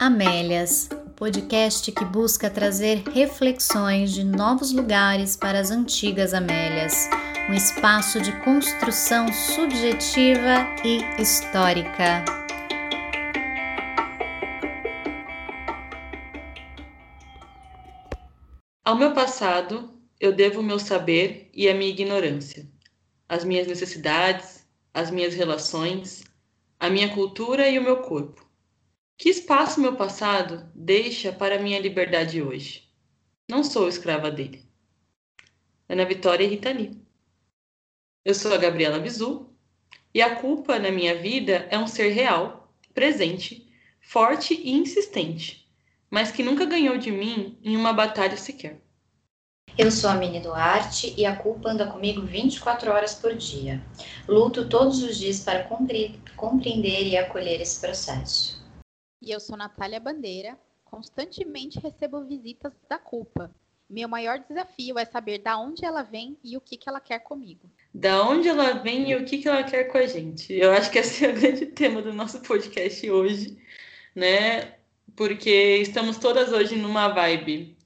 Amélias, podcast que busca trazer reflexões de novos lugares para as antigas Amélias, um espaço de construção subjetiva e histórica. Ao meu passado, eu devo o meu saber e a minha ignorância, as minhas necessidades, as minhas relações, a minha cultura e o meu corpo. Que espaço meu passado deixa para minha liberdade hoje? Não sou escrava dele. Ana Vitória e Rita Lee. Eu sou a Gabriela Bizu e a culpa na minha vida é um ser real, presente, forte e insistente, mas que nunca ganhou de mim em uma batalha sequer. Eu sou a Mini Duarte e a culpa anda comigo 24 horas por dia. Luto todos os dias para compreender e acolher esse processo. E eu sou Natália Bandeira. Constantemente recebo visitas da culpa. Meu maior desafio é saber da onde ela vem e o que, que ela quer comigo. Da onde ela vem e o que, que ela quer com a gente. Eu acho que esse é o grande tema do nosso podcast hoje, né? Porque estamos todas hoje numa vibe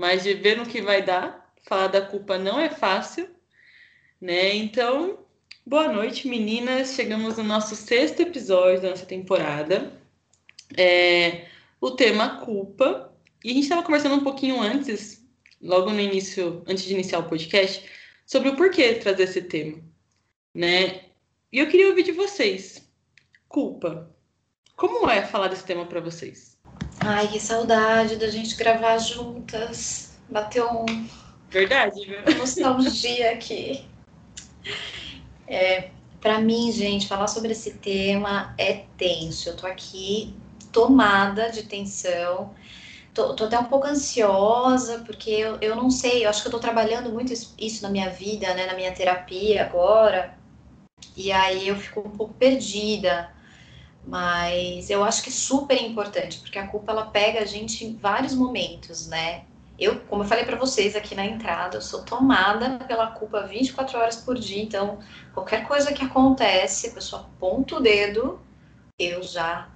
mas de ver no que vai dar, falar da culpa não é fácil, né? Então, boa noite, meninas. Chegamos no nosso sexto episódio da nossa temporada. É, o tema culpa. E a gente estava conversando um pouquinho antes, logo no início, antes de iniciar o podcast, sobre o porquê trazer esse tema, né? E eu queria ouvir de vocês. Culpa. Como é falar desse tema para vocês? Ai, que saudade da gente gravar juntas. Bateu um. Verdade, viu? Nostalgia aqui. É, para mim, gente, falar sobre esse tema é tenso. Eu tô aqui tomada de tensão. Tô, tô até um pouco ansiosa, porque eu, eu não sei, eu acho que eu tô trabalhando muito isso na minha vida, né, na minha terapia agora. E aí eu fico um pouco perdida mas eu acho que é super importante, porque a culpa ela pega a gente em vários momentos, né? Eu, como eu falei para vocês aqui na entrada, eu sou tomada pela culpa 24 horas por dia, então qualquer coisa que acontece, a pessoa aponta o dedo, eu já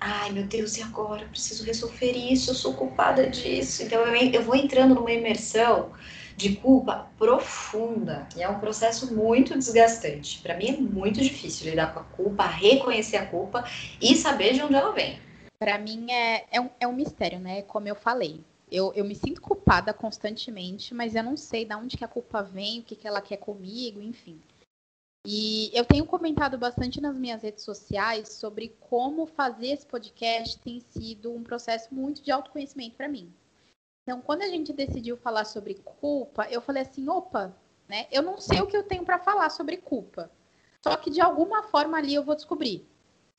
ai meu Deus, e agora? Eu preciso resolver isso, eu sou culpada disso. Então eu, eu vou entrando numa imersão de culpa profunda. E é um processo muito desgastante. Para mim é muito difícil lidar com a culpa, reconhecer a culpa e saber de onde ela vem. Para mim é, é, um, é um mistério, né? Como eu falei. Eu, eu me sinto culpada constantemente, mas eu não sei de onde que a culpa vem, o que, que ela quer comigo, enfim. E eu tenho comentado bastante nas minhas redes sociais sobre como fazer esse podcast tem sido um processo muito de autoconhecimento para mim. Então, quando a gente decidiu falar sobre culpa, eu falei assim, opa, né? Eu não sei o que eu tenho para falar sobre culpa. Só que de alguma forma ali eu vou descobrir,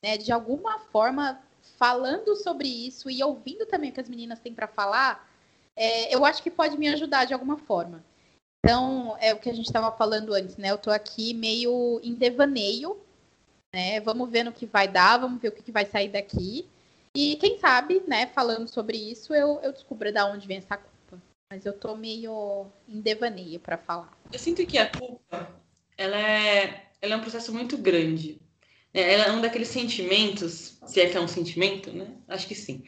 né? De alguma forma, falando sobre isso e ouvindo também o que as meninas têm para falar, é, eu acho que pode me ajudar de alguma forma. Então, é o que a gente estava falando antes, né? Eu estou aqui meio em devaneio, né? Vamos ver no que vai dar, vamos ver o que, que vai sair daqui. E quem sabe, né, falando sobre isso, eu, eu descubro de onde vem essa culpa. Mas eu tô meio em devaneio para falar. Eu sinto que a culpa, ela é, ela é um processo muito grande. Né? Ela é um daqueles sentimentos, se é que é um sentimento, né? Acho que sim.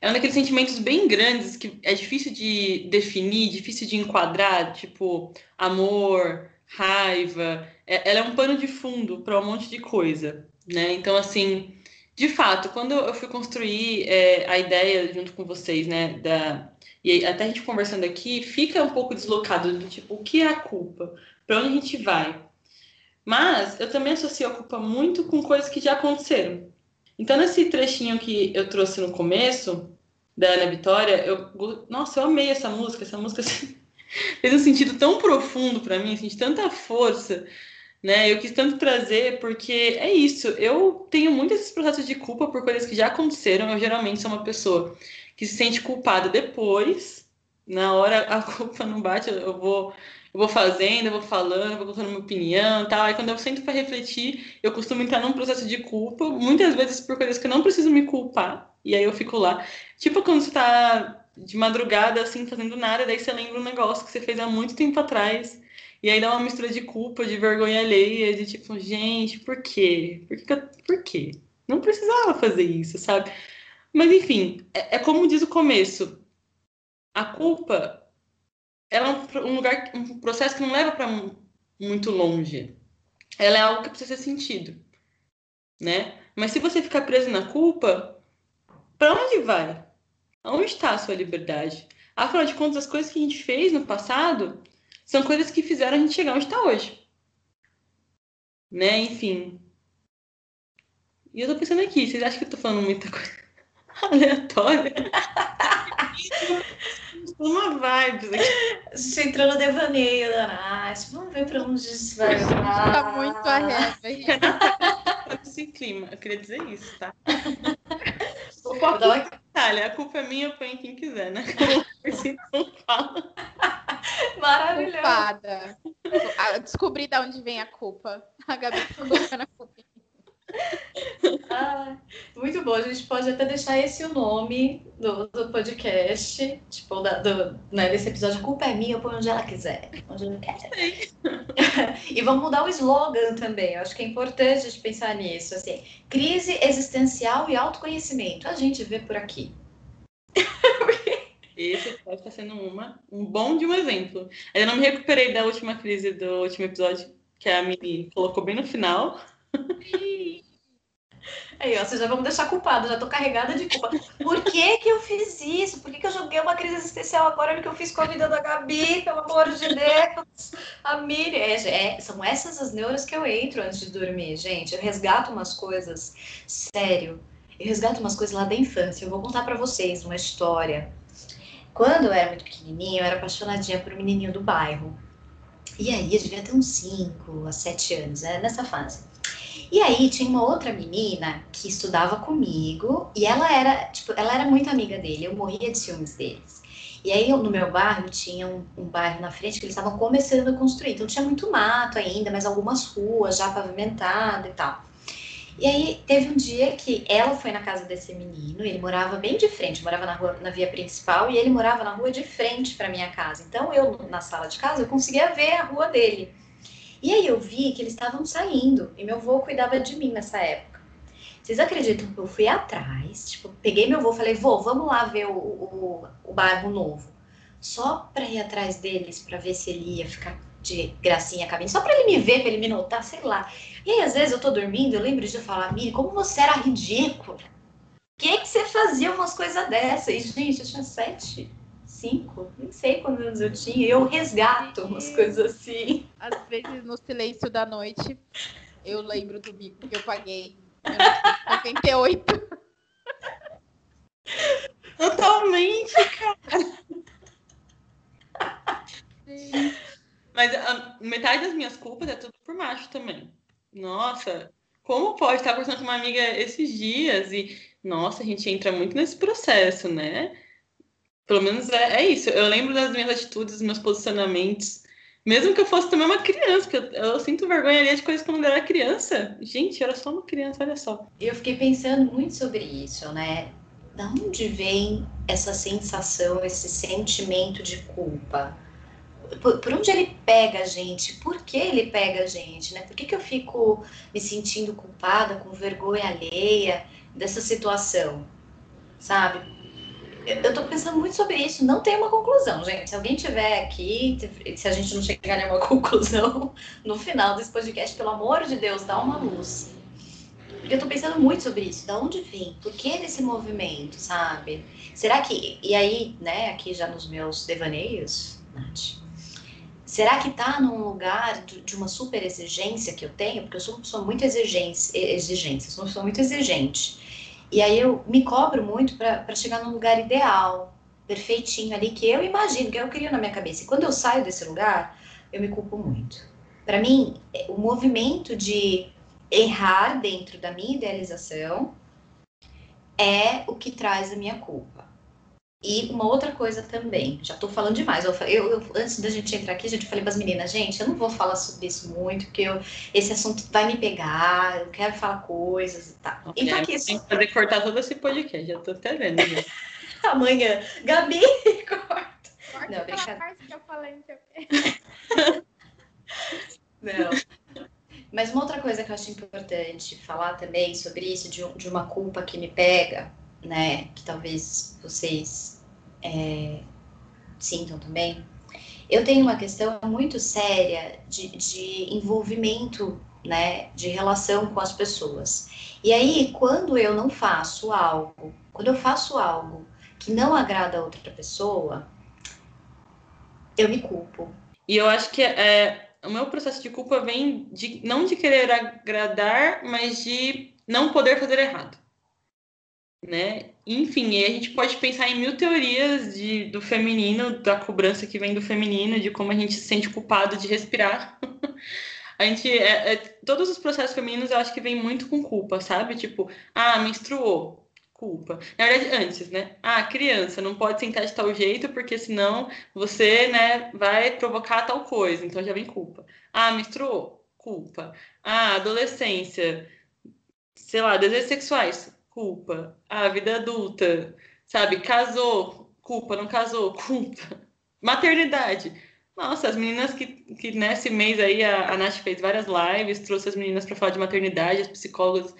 É um daqueles sentimentos bem grandes que é difícil de definir, difícil de enquadrar, tipo amor, raiva. É, ela é um pano de fundo para um monte de coisa, né? Então, assim, de fato, quando eu fui construir é, a ideia junto com vocês, né, da, e até a gente conversando aqui, fica um pouco deslocado do tipo, o que é a culpa? Para onde a gente vai? Mas eu também associo a culpa muito com coisas que já aconteceram. Então, nesse trechinho que eu trouxe no começo, da Ana Vitória, eu, nossa, eu amei essa música, essa música assim, fez um sentido tão profundo para mim, assim, de tanta força, né? Eu quis tanto trazer porque é isso. Eu tenho muitos esses processos de culpa por coisas que já aconteceram. Eu geralmente sou uma pessoa que se sente culpada depois. Na hora a culpa não bate, eu vou eu vou fazendo, eu vou falando, eu vou contando minha opinião, tal. Aí quando eu sento para refletir, eu costumo entrar num processo de culpa, muitas vezes por coisas que eu não preciso me culpar. E aí eu fico lá. Tipo quando você tá de madrugada assim fazendo nada, daí você lembra um negócio que você fez há muito tempo atrás e aí dá uma mistura de culpa, de vergonha alheia, de tipo, gente, por quê? Por, por quê? Não precisava fazer isso, sabe? Mas enfim, é, é como diz o começo. A culpa ela é um, lugar, um processo que não leva para muito longe. Ela é algo que precisa ser sentido, né? Mas se você ficar preso na culpa, para onde vai? Onde está a sua liberdade? Afinal de contas, as coisas que a gente fez no passado são coisas que fizeram a gente chegar onde está hoje. Né? Enfim. E eu tô pensando aqui, vocês acham que eu tô falando muita coisa aleatória? Uma vibe. Você entrou no devaneio da Nath. Vamos ver pra onde isso vai. Tá muito a Esse clima, eu queria dizer isso, tá? Vou pôr a a culpa é minha, eu ponho quem quiser, né? Fala. Maravilhoso. Culpada. Descobri de onde vem a culpa. A Gabi colocando a culpa. Ah, muito bom. A gente pode até deixar esse o nome do, do podcast, tipo, da, do, né, desse episódio. A culpa é minha, eu ponho onde ela quiser. Onde eu quer. e vamos mudar o slogan também. Eu acho que é importante a gente pensar nisso. Assim, crise existencial e autoconhecimento. A gente vê por aqui. Esse pode estar sendo uma, um bom de um exemplo. Eu não me recuperei da última crise do último episódio, que a Mini colocou bem no final. Aí, ó, vocês já vão me deixar culpada, já tô carregada de culpa. Por que que eu fiz isso? Por que que eu joguei uma crise existencial agora? Olha o que eu fiz com a vida da Gabi, pelo amor de Deus. A Miriam. É, é, são essas as neuras que eu entro antes de dormir, gente. Eu resgato umas coisas, sério. Eu resgato umas coisas lá da infância. Eu vou contar para vocês uma história. Quando eu era muito pequenininha, eu era apaixonadinha por um menininho do bairro. E aí, eu devia ter uns 5 a 7 anos, é nessa fase. E aí tinha uma outra menina que estudava comigo e ela era, tipo, ela era muito amiga dele, eu morria de ciúmes deles. E aí no meu bairro tinha um, um bairro na frente que eles estavam começando a construir, então tinha muito mato ainda, mas algumas ruas já pavimentadas e tal. E aí teve um dia que ela foi na casa desse menino, ele morava bem de frente, morava na rua, na via principal e ele morava na rua de frente para minha casa. Então eu na sala de casa eu conseguia ver a rua dele. E aí eu vi que eles estavam saindo e meu avô cuidava de mim nessa época. Vocês acreditam que eu fui atrás, tipo, peguei meu avô falei, vô, vamos lá ver o, o, o bairro novo. Só para ir atrás deles, para ver se ele ia ficar de gracinha caminho, só para ele me ver, para ele me notar, sei lá. E aí, às vezes, eu tô dormindo, eu lembro de falar, Miri, como você era ridícula. Por que, que você fazia umas coisas dessas? E, gente, eu tinha sete cinco, nem sei quantos anos eu tinha, eu resgato umas coisas assim. Às vezes, no silêncio da noite, eu lembro do bico que eu paguei em 98. Totalmente, cara. Mas a, metade das minhas culpas é tudo por macho também. Nossa, como pode estar conversando com uma amiga esses dias e, nossa, a gente entra muito nesse processo, né? Pelo menos é, é isso. Eu lembro das minhas atitudes, dos meus posicionamentos. Mesmo que eu fosse também uma criança, porque eu, eu sinto vergonha ali de coisas quando eu era criança. Gente, eu era só uma criança, olha só. Eu fiquei pensando muito sobre isso, né? Da onde vem essa sensação, esse sentimento de culpa? Por, por, onde ele pega a gente? Por que ele pega a gente, né? Por que, que eu fico me sentindo culpada, com vergonha alheia dessa situação? Sabe? Eu tô pensando muito sobre isso, não tem uma conclusão, gente. Se alguém tiver aqui, se a gente não chegar nenhuma conclusão no final desse podcast, pelo amor de Deus, dá uma luz. Porque eu tô pensando muito sobre isso. Da onde vem? Por que desse movimento, sabe? Será que. E aí, né, aqui já nos meus devaneios, Nath, será que tá num lugar de uma super exigência que eu tenho? Porque eu sou pessoa muito exigente, exigência, sou uma pessoa muito exigente. E aí eu me cobro muito para chegar num lugar ideal, perfeitinho ali, que eu imagino, que eu crio na minha cabeça. E quando eu saio desse lugar, eu me culpo muito. Para mim, o movimento de errar dentro da minha idealização é o que traz a minha culpa. E uma outra coisa também, já tô falando demais. Eu, eu, eu antes da gente entrar aqui, a gente falei para as meninas, gente, eu não vou falar sobre isso muito, porque eu, esse assunto vai me pegar, eu quero falar coisas e tal. Okay, então aqui tem que fazer cortar todo esse podcast, já tô até vendo. Né? Amanhã, Gabi, corta. Corta não, brincadeira. que eu falei, não. Mas uma outra coisa que eu acho importante falar também sobre isso, de, de uma culpa que me pega, né, que talvez vocês é, sintam também, eu tenho uma questão muito séria de, de envolvimento, né, de relação com as pessoas. E aí, quando eu não faço algo, quando eu faço algo que não agrada a outra pessoa, eu me culpo. E eu acho que é, o meu processo de culpa vem de não de querer agradar, mas de não poder fazer errado. Né? Enfim, a gente pode pensar em mil teorias de, do feminino, da cobrança que vem do feminino, de como a gente se sente culpado de respirar. a gente, é, é, todos os processos femininos eu acho que vem muito com culpa, sabe? Tipo, ah, menstruou, culpa. Na verdade, antes, né? Ah, criança, não pode sentar de tal jeito, porque senão você, né, vai provocar tal coisa. Então já vem culpa. Ah, menstruou, culpa. Ah, adolescência, sei lá, desejos sexuais, culpa. Ah, vida adulta, sabe? Casou, culpa, não casou, culpa. Maternidade. Nossa, as meninas que, que nesse mês aí a, a Nath fez várias lives, trouxe as meninas para falar de maternidade, as psicólogas.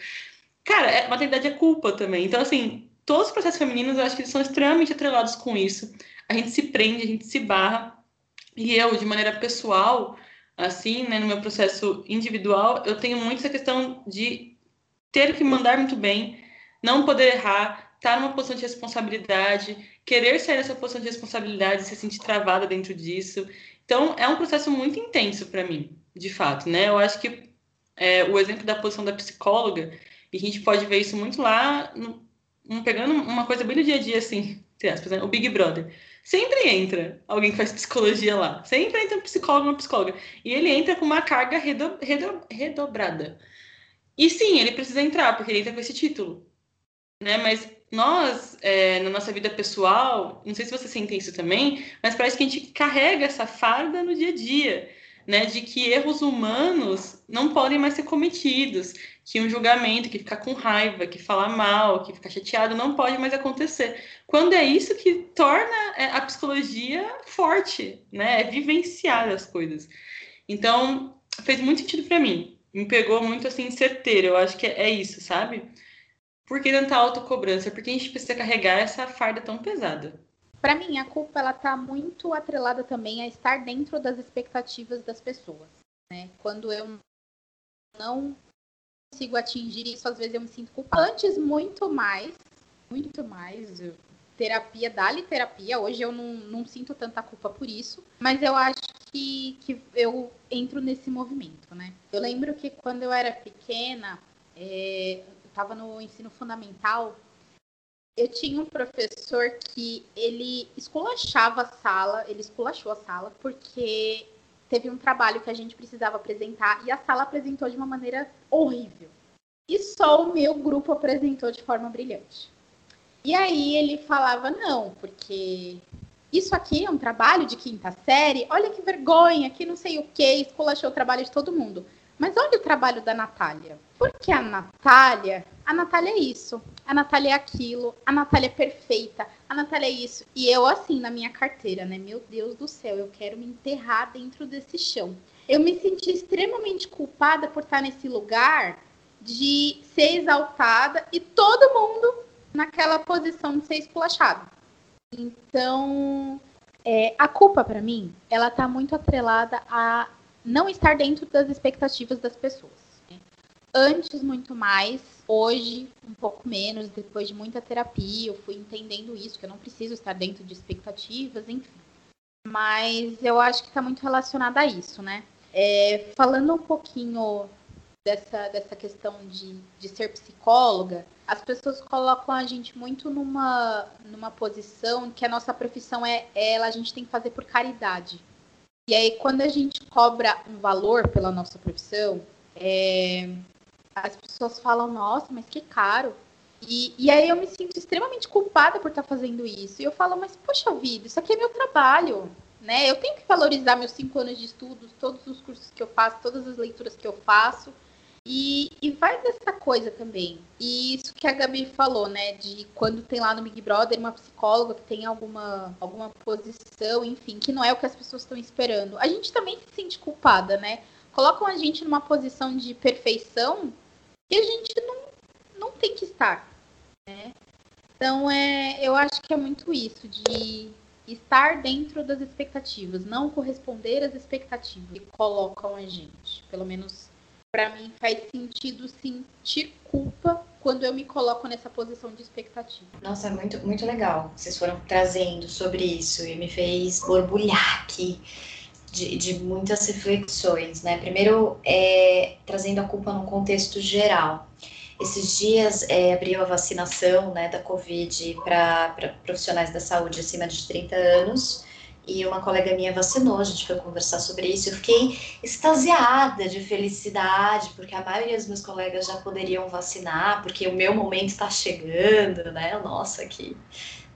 Cara, é, maternidade é culpa também. Então, assim, todos os processos femininos eu acho que eles são extremamente atrelados com isso. A gente se prende, a gente se barra. E eu, de maneira pessoal, assim, né, no meu processo individual, eu tenho muito essa questão de ter que mandar muito bem, não poder errar, estar numa posição de responsabilidade, querer sair dessa posição de responsabilidade, se sentir travada dentro disso. Então, é um processo muito intenso para mim, de fato, né? Eu acho que é, o exemplo da posição da psicóloga, e a gente pode ver isso muito lá, no, um, pegando uma coisa bem do dia a dia, assim, aspas, né? o Big Brother. Sempre entra alguém que faz psicologia lá. Sempre entra um psicólogo, uma psicóloga. E ele entra com uma carga redo, redo, redobrada. E sim, ele precisa entrar, porque ele entra com esse título né? Mas nós, é, na nossa vida pessoal, não sei se você sente isso também, mas parece que a gente carrega essa farda no dia a dia, né? De que erros humanos não podem mais ser cometidos, que um julgamento, que ficar com raiva, que falar mal, que ficar chateado, não pode mais acontecer. Quando é isso que torna é, a psicologia forte, né? É vivenciar as coisas. Então, fez muito sentido para mim. Me pegou muito assim, certeiro. Eu acho que é isso, sabe? Por que tanta autocobrança? Por que a gente precisa carregar essa farda tão pesada? Para mim, a culpa ela tá muito atrelada também a estar dentro das expectativas das pessoas, né? Quando eu não consigo atingir isso, às vezes eu me sinto culpada. Antes, muito mais, muito mais, eu, terapia, dá-lhe terapia. Hoje eu não, não sinto tanta culpa por isso, mas eu acho que, que eu entro nesse movimento, né? Eu lembro que quando eu era pequena, é, estava no ensino fundamental, eu tinha um professor que ele esculachava a sala, ele esculachou a sala porque teve um trabalho que a gente precisava apresentar e a sala apresentou de uma maneira horrível. E só o meu grupo apresentou de forma brilhante. E aí ele falava: não, porque isso aqui é um trabalho de quinta série, olha que vergonha, que não sei o que, esculachou o trabalho de todo mundo. Mas olha trabalho da Natália. Porque a Natália, a Natália é isso, a Natália é aquilo, a Natália é perfeita, a Natália é isso. E eu, assim, na minha carteira, né? Meu Deus do céu, eu quero me enterrar dentro desse chão. Eu me senti extremamente culpada por estar nesse lugar de ser exaltada e todo mundo naquela posição de ser esculachado. Então, é, a culpa para mim, ela tá muito atrelada a não estar dentro das expectativas das pessoas. Né? Antes, muito mais, hoje, um pouco menos, depois de muita terapia, eu fui entendendo isso, que eu não preciso estar dentro de expectativas, enfim. Mas eu acho que está muito relacionado a isso, né? É, falando um pouquinho dessa, dessa questão de, de ser psicóloga, as pessoas colocam a gente muito numa, numa posição que a nossa profissão é ela, a gente tem que fazer por caridade. E aí, quando a gente cobra um valor pela nossa profissão, é, as pessoas falam, nossa, mas que caro. E, e aí eu me sinto extremamente culpada por estar fazendo isso. E eu falo, mas poxa vida, isso aqui é meu trabalho. Né? Eu tenho que valorizar meus cinco anos de estudos, todos os cursos que eu faço, todas as leituras que eu faço. E, e vai dessa coisa também. E isso que a Gabi falou, né? De quando tem lá no Big Brother uma psicóloga que tem alguma, alguma posição, enfim, que não é o que as pessoas estão esperando. A gente também se sente culpada, né? Colocam a gente numa posição de perfeição que a gente não, não tem que estar. Né? Então, é, eu acho que é muito isso, de estar dentro das expectativas, não corresponder às expectativas que colocam a gente. Pelo menos para mim faz sentido sentir culpa quando eu me coloco nessa posição de expectativa. Nossa, é muito, muito legal. Vocês foram trazendo sobre isso e me fez borbulhar aqui de, de muitas reflexões, né? Primeiro, é, trazendo a culpa num contexto geral. Esses dias é, abriu a vacinação né, da Covid para profissionais da saúde acima de 30 anos e uma colega minha vacinou, a gente foi conversar sobre isso. Eu fiquei extasiada de felicidade, porque a maioria dos meus colegas já poderiam vacinar, porque o meu momento está chegando, né? Nossa, que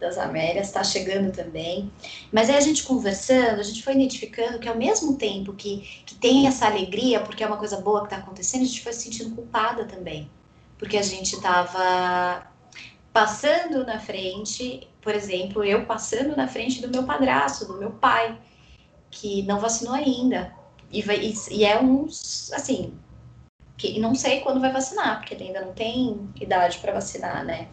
das Américas está chegando também. Mas aí a gente conversando, a gente foi identificando que ao mesmo tempo que, que tem essa alegria, porque é uma coisa boa que está acontecendo, a gente foi se sentindo culpada também porque a gente estava passando na frente, por exemplo, eu passando na frente do meu padrasto, do meu pai, que não vacinou ainda. E, vai, e, é uns, assim, que não sei quando vai vacinar, porque ele ainda não tem idade para vacinar, né?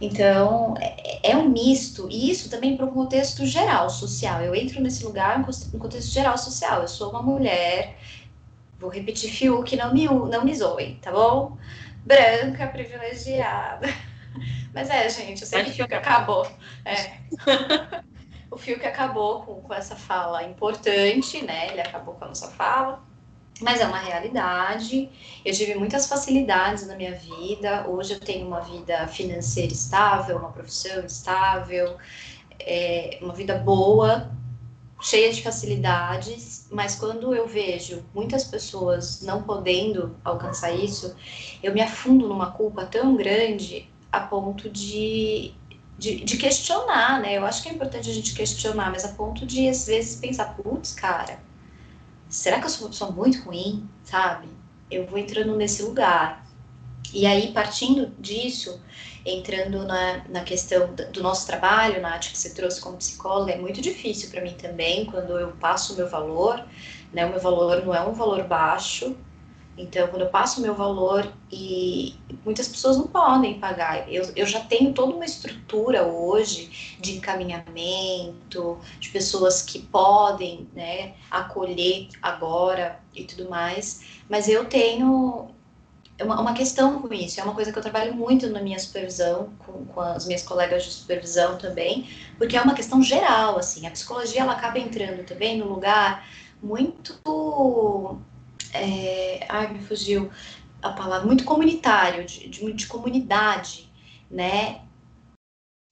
Então, é, é, um misto, e isso também para um contexto geral, social. Eu entro nesse lugar no contexto geral, social. Eu sou uma mulher, vou repetir Fiuk, não me, não me zoem, tá bom? branca, privilegiada. Mas é, gente, eu sei que o fio que acabou. É. o fio que acabou com, com essa fala importante, né? Ele acabou com a nossa fala. Mas é uma realidade. Eu tive muitas facilidades na minha vida. Hoje eu tenho uma vida financeira estável, uma profissão estável, é, uma vida boa, cheia de facilidades, mas quando eu vejo muitas pessoas não podendo alcançar isso, eu me afundo numa culpa tão grande a ponto de, de, de, questionar, né? Eu acho que é importante a gente questionar, mas a ponto de, às vezes, pensar, putz, cara, será que eu sou uma pessoa muito ruim, sabe? Eu vou entrando nesse lugar. E aí, partindo disso, entrando na, na questão do nosso trabalho, Nath, que você trouxe como psicóloga, é muito difícil para mim também, quando eu passo o meu valor, né? O meu valor não é um valor baixo, então, quando eu passo o meu valor e muitas pessoas não podem pagar, eu, eu já tenho toda uma estrutura hoje de encaminhamento, de pessoas que podem né, acolher agora e tudo mais, mas eu tenho é uma, uma questão com isso, é uma coisa que eu trabalho muito na minha supervisão, com, com as minhas colegas de supervisão também, porque é uma questão geral, assim, a psicologia ela acaba entrando também no lugar muito, é, ai, me fugiu a palavra, muito comunitário, de, de, de comunidade, né,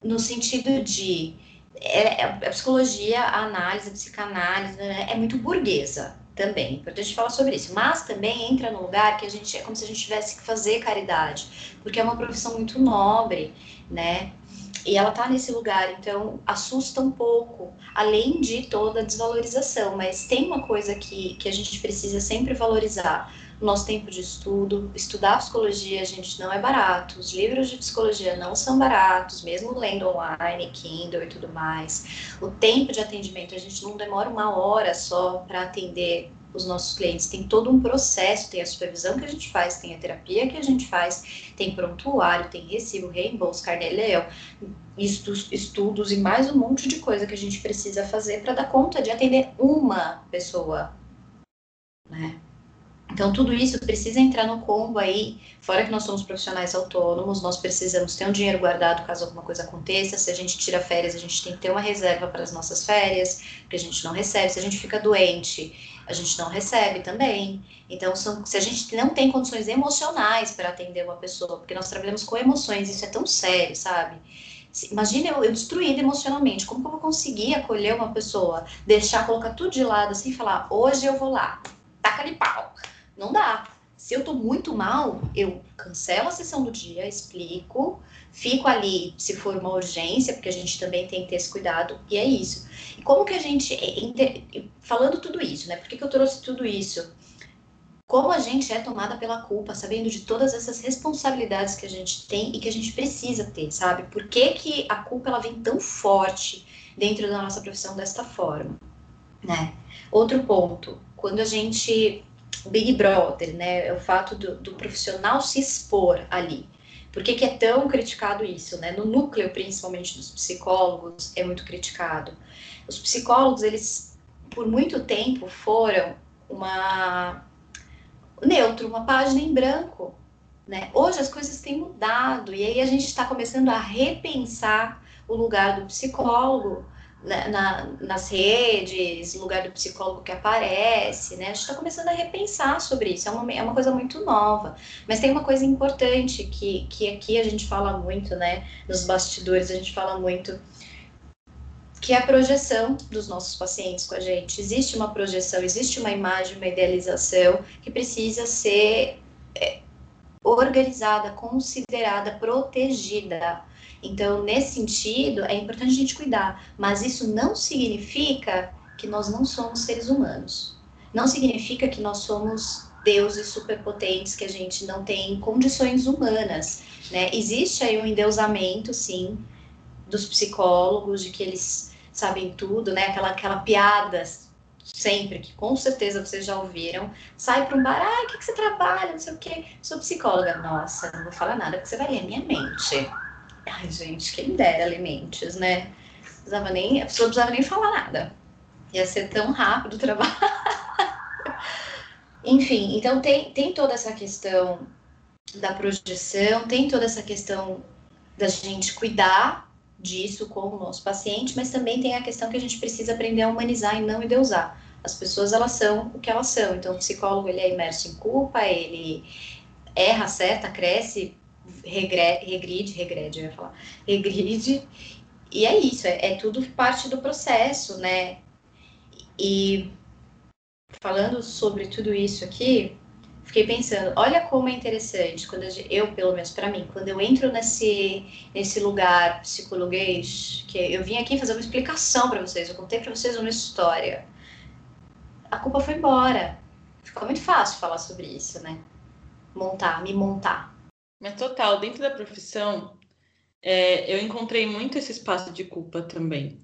no sentido de é, é, a psicologia, a análise, a psicanálise né, é muito burguesa, também. É importante falar sobre isso. Mas também entra no lugar que a gente é como se a gente tivesse que fazer caridade, porque é uma profissão muito nobre, né? E ela tá nesse lugar, então assusta um pouco, além de toda a desvalorização. Mas tem uma coisa que, que a gente precisa sempre valorizar: nosso tempo de estudo. Estudar psicologia, gente, não é barato. Os livros de psicologia não são baratos, mesmo lendo online, Kindle e tudo mais. O tempo de atendimento, a gente não demora uma hora só para atender os nossos clientes. Tem todo um processo, tem a supervisão que a gente faz, tem a terapia que a gente faz, tem prontuário, tem recibo, reembolso, carnê-leão, estudos, estudos e mais um monte de coisa que a gente precisa fazer para dar conta de atender uma pessoa, né? Então, tudo isso precisa entrar no combo aí, fora que nós somos profissionais autônomos, nós precisamos ter um dinheiro guardado caso alguma coisa aconteça. Se a gente tira férias, a gente tem que ter uma reserva para as nossas férias, porque a gente não recebe. Se a gente fica doente, a gente não recebe também. Então, são, se a gente não tem condições emocionais para atender uma pessoa, porque nós trabalhamos com emoções, isso é tão sério, sabe? Imagina eu, eu destruída emocionalmente, como que eu vou conseguir acolher uma pessoa, deixar, colocar tudo de lado assim e falar, hoje eu vou lá, taca-lhe pau não dá. Se eu tô muito mal, eu cancelo a sessão do dia, explico, fico ali se for uma urgência, porque a gente também tem que ter esse cuidado, e é isso. E como que a gente, é, falando tudo isso, né? Por que, que eu trouxe tudo isso? Como a gente é tomada pela culpa, sabendo de todas essas responsabilidades que a gente tem e que a gente precisa ter, sabe? Por que, que a culpa ela vem tão forte dentro da nossa profissão desta forma, né? Outro ponto, quando a gente Big Brother, né? É o fato do, do profissional se expor ali. Por que, que é tão criticado isso, né? No núcleo, principalmente dos psicólogos, é muito criticado. Os psicólogos, eles, por muito tempo, foram uma neutro, uma página em branco. Né? Hoje as coisas têm mudado e aí a gente está começando a repensar o lugar do psicólogo na, na, nas redes, lugar do psicólogo que aparece, né? A gente está começando a repensar sobre isso, é uma, é uma coisa muito nova. Mas tem uma coisa importante que, que aqui a gente fala muito, né? Nos bastidores a gente fala muito que é a projeção dos nossos pacientes com a gente. Existe uma projeção, existe uma imagem, uma idealização que precisa ser é, organizada, considerada, protegida. Então, nesse sentido, é importante a gente cuidar, mas isso não significa que nós não somos seres humanos. Não significa que nós somos deuses superpotentes, que a gente não tem condições humanas, né? Existe aí um endeusamento, sim, dos psicólogos, de que eles sabem tudo, né? Aquela, aquela piada sempre, que com certeza vocês já ouviram, sai para um bar, ah, o que, que você trabalha, não sei o quê, sou psicóloga, nossa, não vou falar nada, porque você vai ler minha mente. Ai, gente, quem dera ler mentes, né? Precisava nem, a pessoa não precisava nem falar nada. Ia ser tão rápido o trabalho. Enfim, então tem, tem toda essa questão da projeção, tem toda essa questão da gente cuidar disso com o nosso paciente, mas também tem a questão que a gente precisa aprender a humanizar e não endeusar. As pessoas, elas são o que elas são. Então, o psicólogo, ele é imerso em culpa, ele erra, acerta, cresce, regre, regride, regrede, eu ia falar, regride, e é isso, é, é tudo parte do processo, né? E falando sobre tudo isso aqui, fiquei pensando, olha como é interessante, quando eu, pelo menos para mim, quando eu entro nesse, nesse lugar psicologuês, que eu vim aqui fazer uma explicação para vocês, eu contei para vocês uma história, a culpa foi embora. Ficou muito fácil falar sobre isso, né? Montar, me montar. Mas total, dentro da profissão, é, eu encontrei muito esse espaço de culpa também.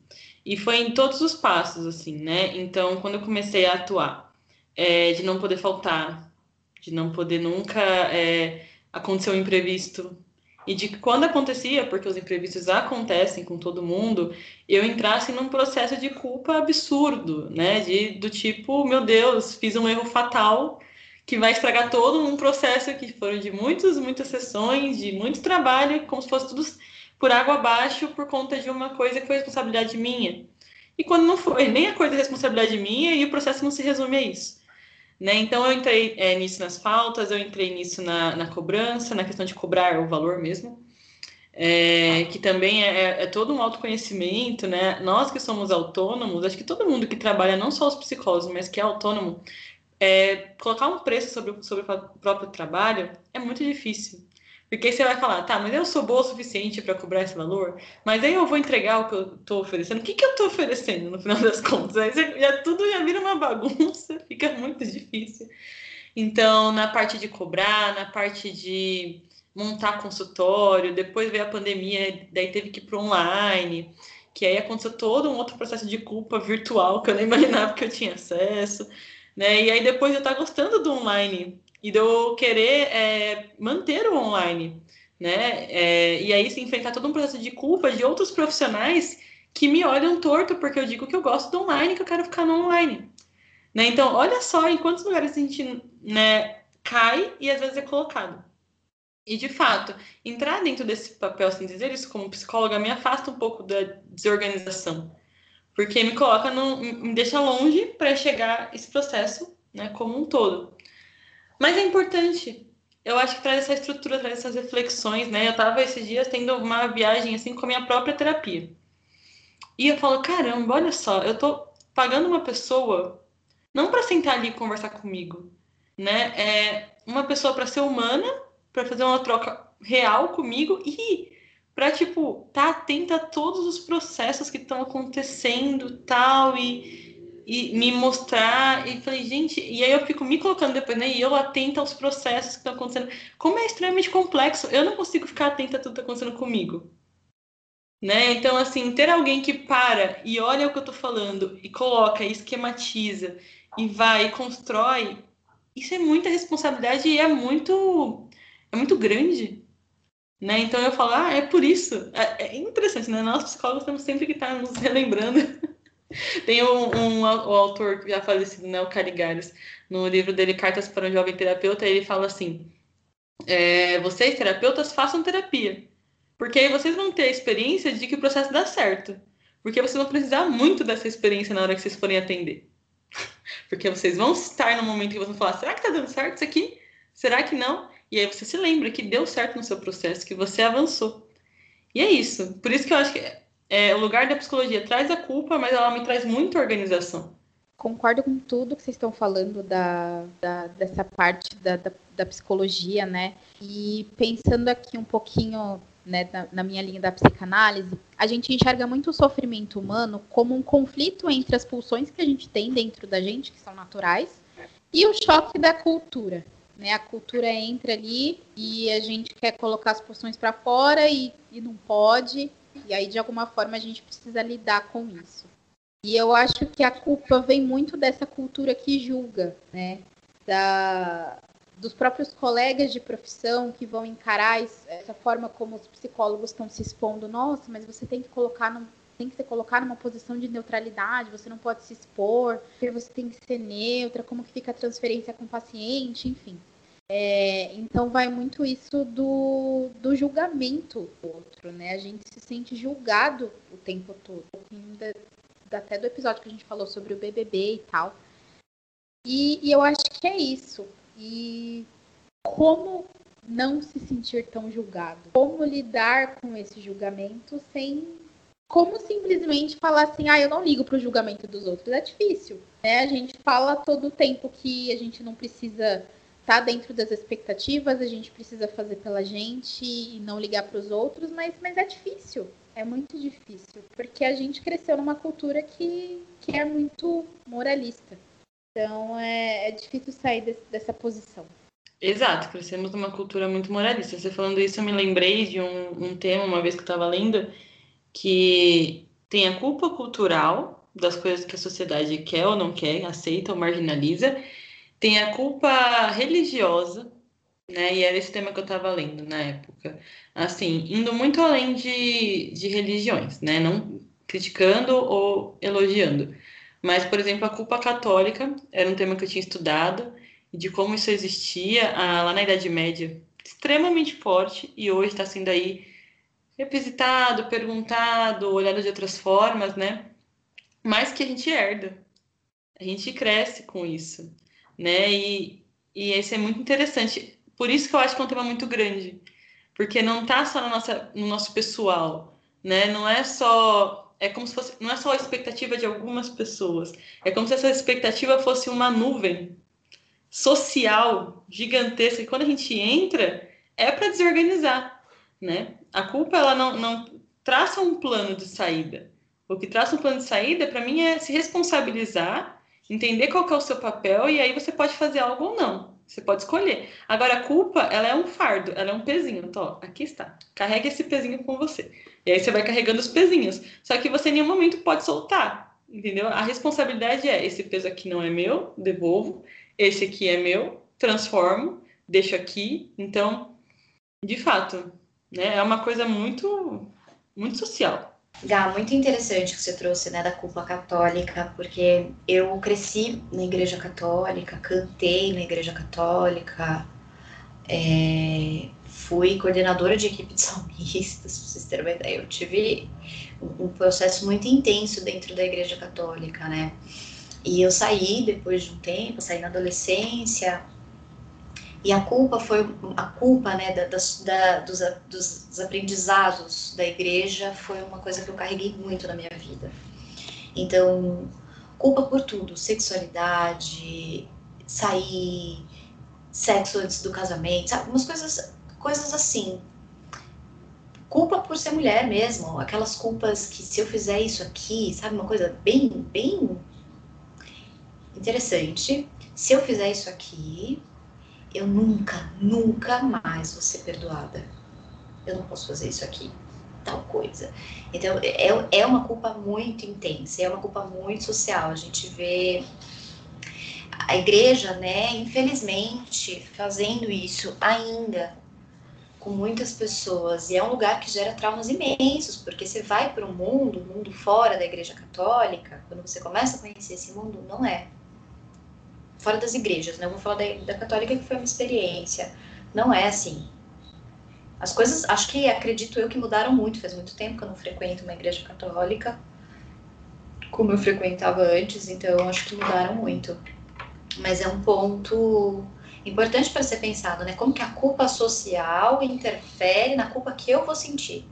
E foi em todos os passos, assim, né? Então, quando eu comecei a atuar, é, de não poder faltar, de não poder nunca é, acontecer um imprevisto. E de que quando acontecia, porque os imprevistos acontecem com todo mundo, eu entrasse num processo de culpa absurdo, né? De, do tipo, meu Deus, fiz um erro fatal que vai estragar todo um processo que foram de muitas, muitas sessões, de muito trabalho, como se fosse tudo por água abaixo por conta de uma coisa que foi responsabilidade minha. E quando não foi nem a coisa é responsabilidade minha, e o processo não se resume a isso. Né? Então, eu entrei é, nisso nas faltas, eu entrei nisso na, na cobrança, na questão de cobrar o valor mesmo, é, que também é, é, é, todo um autoconhecimento, né? Nós que somos autônomos, acho que todo mundo que trabalha, não só os psicólogos, mas que é autônomo, é, colocar um preço sobre, sobre o próprio trabalho é muito difícil. Porque você vai falar, tá, mas eu sou boa o suficiente para cobrar esse valor, mas aí eu vou entregar o que eu estou oferecendo. O que, que eu estou oferecendo no final das contas? Aí já, tudo já vira uma bagunça, fica muito difícil. Então, na parte de cobrar, na parte de montar consultório, depois veio a pandemia, daí teve que ir para online, que aí aconteceu todo um outro processo de culpa virtual que eu nem imaginava que eu tinha acesso. Né? E aí depois eu estar tá gostando do online e de eu querer é, manter o online, né? É, e aí se enfrentar todo um processo de culpa de outros profissionais que me olham torto porque eu digo que eu gosto do online, que eu quero ficar no online. Né? Então, olha só em quantos lugares a gente né, cai e às vezes é colocado. E de fato, entrar dentro desse papel, assim dizer isso como psicóloga, me afasta um pouco da desorganização. Porque me coloca, no, me deixa longe para chegar esse processo né, como um todo. Mas é importante. Eu acho que traz essa estrutura, traz essas reflexões, né? Eu estava esses dias tendo uma viagem assim com a minha própria terapia. E eu falo, caramba, olha só, eu tô pagando uma pessoa não para sentar ali e conversar comigo, né? É uma pessoa para ser humana, para fazer uma troca real comigo e para tipo tá atenta a todos os processos que estão acontecendo, tal e e me mostrar e falei, gente, e aí eu fico me colocando depois, né? E eu atenta aos processos que estão acontecendo. Como é extremamente complexo, eu não consigo ficar atenta a tudo que está acontecendo comigo. Né? Então, assim, ter alguém que para e olha o que eu estou falando e coloca, e esquematiza e vai e constrói, isso é muita responsabilidade e é muito é muito grande. Né? Então eu falo, ah, é por isso. É, é interessante, né? Nós psicólogos temos sempre que estar nos relembrando. Tem um, um, um, autor já falecido, né, o Carigares, no livro dele Cartas para um Jovem Terapeuta, ele fala assim: é, vocês, terapeutas, façam terapia. Porque aí vocês vão ter a experiência de que o processo dá certo. Porque vocês vão precisar muito dessa experiência na hora que vocês forem atender. Porque vocês vão estar no momento que vocês vão falar: será que tá dando certo isso aqui? Será que não? E aí você se lembra que deu certo no seu processo, que você avançou. E é isso. Por isso que eu acho que é, o lugar da psicologia traz a culpa, mas ela me traz muita organização. Concordo com tudo que vocês estão falando da, da dessa parte da, da, da, psicologia, né? E pensando aqui um pouquinho né, na, na, minha linha da psicanálise, a gente enxerga muito o sofrimento humano como um conflito entre as pulsões que a gente tem dentro da gente, que são naturais, e o choque da cultura. Né? A cultura entra ali e a gente quer colocar as pulsões para fora e, e não pode, e aí de alguma forma a gente precisa lidar com isso. E eu acho que a culpa vem muito dessa cultura que julga, né? Da, dos próprios colegas de profissão que vão encarar essa forma como os psicólogos estão se expondo. Nossa, mas você tem que colocar no, tem que se colocar numa posição de neutralidade, você não pode se expor, você tem que ser neutra, como que fica a transferência com o paciente, enfim. É, então vai muito isso do, do julgamento do outro, né? A gente se sente julgado o tempo todo. Um até do episódio que a gente falou sobre o BBB e tal. E, e eu acho que é isso. E como não se sentir tão julgado? Como lidar com esse julgamento sem. Como simplesmente falar assim, ah, eu não ligo para o julgamento dos outros? É difícil. Né? A gente fala todo o tempo que a gente não precisa tá dentro das expectativas, a gente precisa fazer pela gente e não ligar para os outros, mas, mas é difícil é muito difícil, porque a gente cresceu numa cultura que, que é muito moralista. Então é, é difícil sair dessa posição. Exato, crescemos numa cultura muito moralista. Você falando isso, eu me lembrei de um, um tema, uma vez que eu estava lendo, que tem a culpa cultural das coisas que a sociedade quer ou não quer, aceita ou marginaliza, tem a culpa religiosa, né? E era esse tema que eu estava lendo na época. Assim, indo muito além de, de religiões, né? Não criticando ou elogiando. Mas, por exemplo, a culpa católica era um tema que eu tinha estudado, de como isso existia ah, lá na Idade Média, extremamente forte, e hoje está sendo aí revisitado, perguntado, olhado de outras formas, né? Mas que a gente herda, a gente cresce com isso, né? E, e isso é muito interessante. Por isso que eu acho que é um tema muito grande. Porque não está só no, nossa, no nosso pessoal, né? Não é só é como se fosse, não é só a expectativa de algumas pessoas. É como se essa expectativa fosse uma nuvem social gigantesca. E quando a gente entra, é para desorganizar, né? A culpa ela não, não traça um plano de saída. O que traça um plano de saída, para mim, é se responsabilizar, entender qual é o seu papel e aí você pode fazer algo ou não. Você pode escolher. Agora, a culpa, ela é um fardo, ela é um pezinho. Então, ó, aqui está. Carrega esse pezinho com você. E aí você vai carregando os pezinhos. Só que você em nenhum momento pode soltar. Entendeu? A responsabilidade é: esse peso aqui não é meu, devolvo. Esse aqui é meu, transformo, deixo aqui. Então, de fato, né, é uma coisa muito, muito social. Gá, muito interessante que você trouxe, né, da culpa católica, porque eu cresci na igreja católica, cantei na igreja católica, é, fui coordenadora de equipe de salmistas, pra vocês terem uma ideia. Eu tive um, processo muito intenso dentro da igreja católica, né? E eu saí depois de um tempo, saí na adolescência, e a culpa foi a culpa né, da, da, dos, dos, dos, aprendizados da igreja foi uma coisa que eu carreguei muito na minha vida. Então, culpa por tudo, sexualidade, sair, sexo antes do casamento, sabe? Coisas, coisas assim. Culpa por ser mulher mesmo, aquelas culpas que se eu fizer isso aqui, sabe? Uma coisa bem, bem interessante. Se eu fizer isso aqui, eu nunca, nunca mais vou ser perdoada. Eu não posso fazer isso aqui, tal coisa. Então, é, é uma culpa muito intensa, é uma culpa muito social. A gente vê a igreja, né, infelizmente, fazendo isso ainda com muitas pessoas e é um lugar que gera traumas imensos, porque você vai para um mundo, mundo fora da Igreja Católica, quando você começa a conhecer esse mundo, não é. Fora das igrejas, né? Eu vou falar da, da Católica que foi uma experiência. Não é assim. As coisas, acho que acredito eu que mudaram muito. Faz muito tempo que eu não frequento uma igreja católica como eu frequentava antes, então acho que mudaram muito. Mas é um ponto importante para ser pensado, né? Como que a culpa social interfere na culpa que eu vou sentir?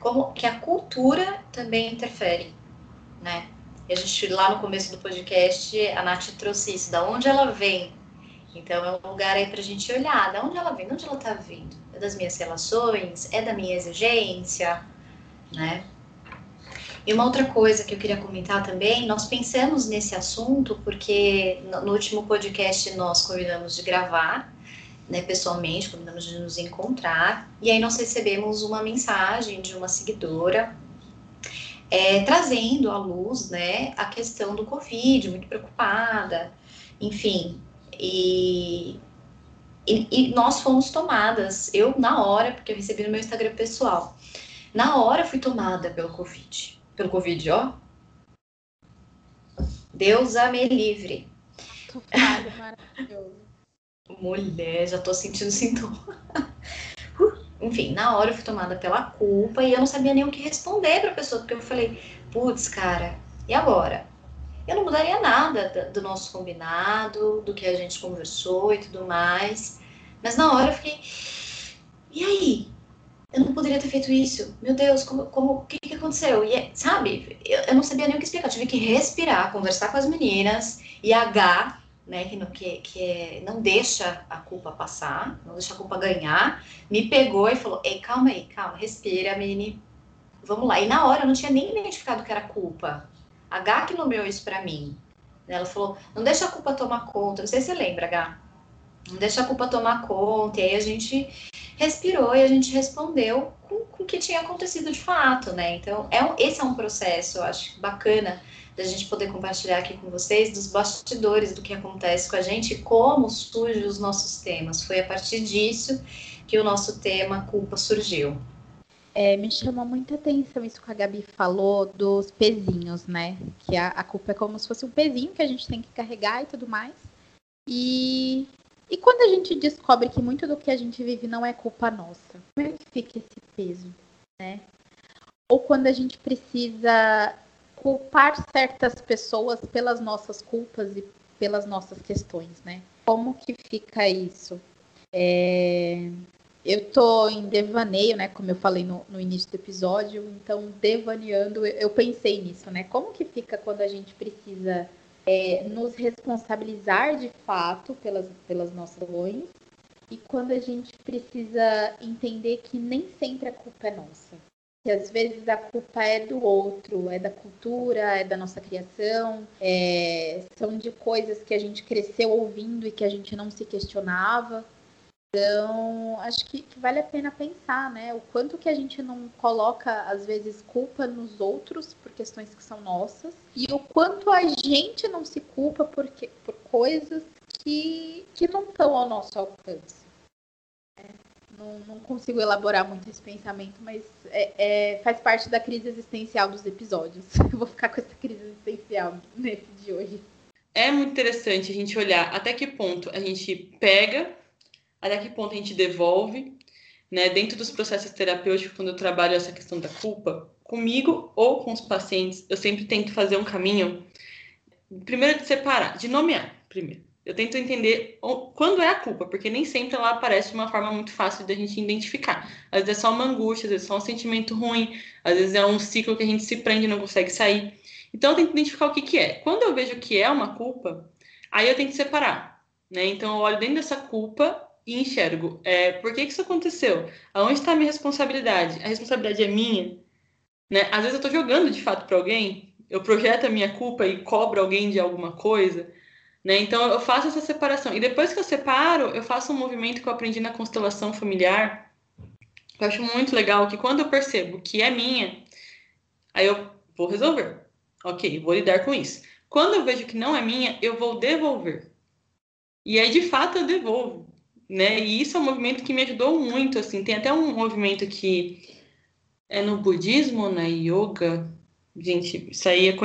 Como que a cultura também interfere, né? E a gente, lá no começo do podcast, a Nath trouxe isso, da onde ela vem. Então, é um lugar aí para a gente olhar, da onde ela vem, de onde ela está vindo. É das minhas relações? É da minha exigência? Né? E uma outra coisa que eu queria comentar também, nós pensamos nesse assunto porque no, último podcast nós convidamos de gravar, né, pessoalmente, convidamos de nos encontrar, e aí nós recebemos uma mensagem de uma seguidora é, trazendo à luz, né, a questão do Covid, muito preocupada, enfim, e, e, e nós fomos tomadas, eu na hora, porque eu recebi no meu Instagram pessoal, na hora fui tomada pelo Covid pelo Covid, ó. Deus a me livre. maravilhoso. Mulher, já tô sentindo sintoma. Enfim, na hora eu fui tomada pela culpa e eu não sabia nem o que responder pra pessoa, porque eu falei, putz, cara, e agora? Eu não mudaria nada do nosso combinado, do que a gente conversou e tudo mais. Mas na hora eu fiquei, e aí? eu não poderia ter feito isso. Meu Deus, como, como, o que, que aconteceu? E, sabe, eu, eu, não sabia nem o que explicar. Eu tive que respirar, conversar com as meninas, e H, né, que, que, que é, não deixa a culpa passar, não deixa a culpa ganhar, me pegou e falou: Ei, calma aí, calma, respira, Mini, vamos lá. E na hora eu não tinha nem identificado que era culpa. H que nomeou isso pra mim. Ela falou: Não deixa a culpa tomar conta. Não sei se você lembra, H. Não deixa a culpa tomar conta. E aí a gente respirou e a gente respondeu com, com o que tinha acontecido de fato, né? Então, é um, esse é um processo, eu acho, bacana da gente poder compartilhar aqui com vocês dos bastidores do que acontece com a gente e como surgem os nossos temas. Foi a partir disso que o nosso tema culpa surgiu. É, me chamou muita atenção isso que a Gabi falou dos pezinhos, né? Que a, a culpa é como se fosse um pezinho que a gente tem que carregar e tudo mais. E e quando a gente descobre que muito do que a gente vive não é culpa nossa, como é que fica esse peso, né? Ou quando a gente precisa culpar certas pessoas pelas nossas culpas e pelas nossas questões, né? Como que fica isso? É... Eu tô em devaneio, né? Como eu falei no, no início do episódio, então devaneando, eu pensei nisso, né? Como que fica quando a gente precisa é, nos responsabilizar de fato pelas, pelas nossas ações e quando a gente precisa entender que nem sempre a culpa é nossa. Que às vezes a culpa é do outro, é da cultura, é da nossa criação, é, são de coisas que a gente cresceu ouvindo e que a gente não se questionava. Então, acho que, que, vale a pena pensar, né? O quanto que a gente não coloca, às vezes, culpa nos outros por questões que são nossas, e o quanto a gente não se culpa por, que, por coisas que, que não estão ao nosso alcance. É, não, não, consigo elaborar muito esse pensamento, mas é, é, faz parte da crise existencial dos episódios. Eu vou ficar com essa crise existencial nesse de hoje. É muito interessante a gente olhar até que ponto a gente pega até que ponto a gente devolve, né? Dentro dos processos terapêuticos, quando eu trabalho essa questão da culpa, comigo ou com os pacientes, eu sempre tento fazer um caminho, primeiro de separar, de nomear, primeiro. Eu tento entender quando é a culpa, porque nem sempre ela aparece de uma forma muito fácil da gente identificar. Às vezes é só uma angústia, às vezes é só um sentimento ruim, às vezes é um ciclo que a gente se prende e não consegue sair. Então eu tento identificar o que, que é. Quando eu vejo que é uma culpa, aí eu tenho que separar. Né? Então eu olho dentro dessa culpa e enxergo. É, por que, que isso aconteceu? Aonde está a minha responsabilidade? A responsabilidade é minha? Né? Às vezes eu estou jogando de fato para alguém, eu projeto a minha culpa e cobro alguém de alguma coisa. Né? Então eu faço essa separação. E depois que eu separo, eu faço um movimento que eu aprendi na constelação familiar. Eu acho muito legal que quando eu percebo que é minha, aí eu vou resolver. Ok, vou lidar com isso. Quando eu vejo que não é minha, eu vou devolver. E aí, de fato, eu devolvo né? E isso é um movimento que me ajudou muito, assim. Tem até um movimento que é no budismo, na yoga. Gente, isso aí é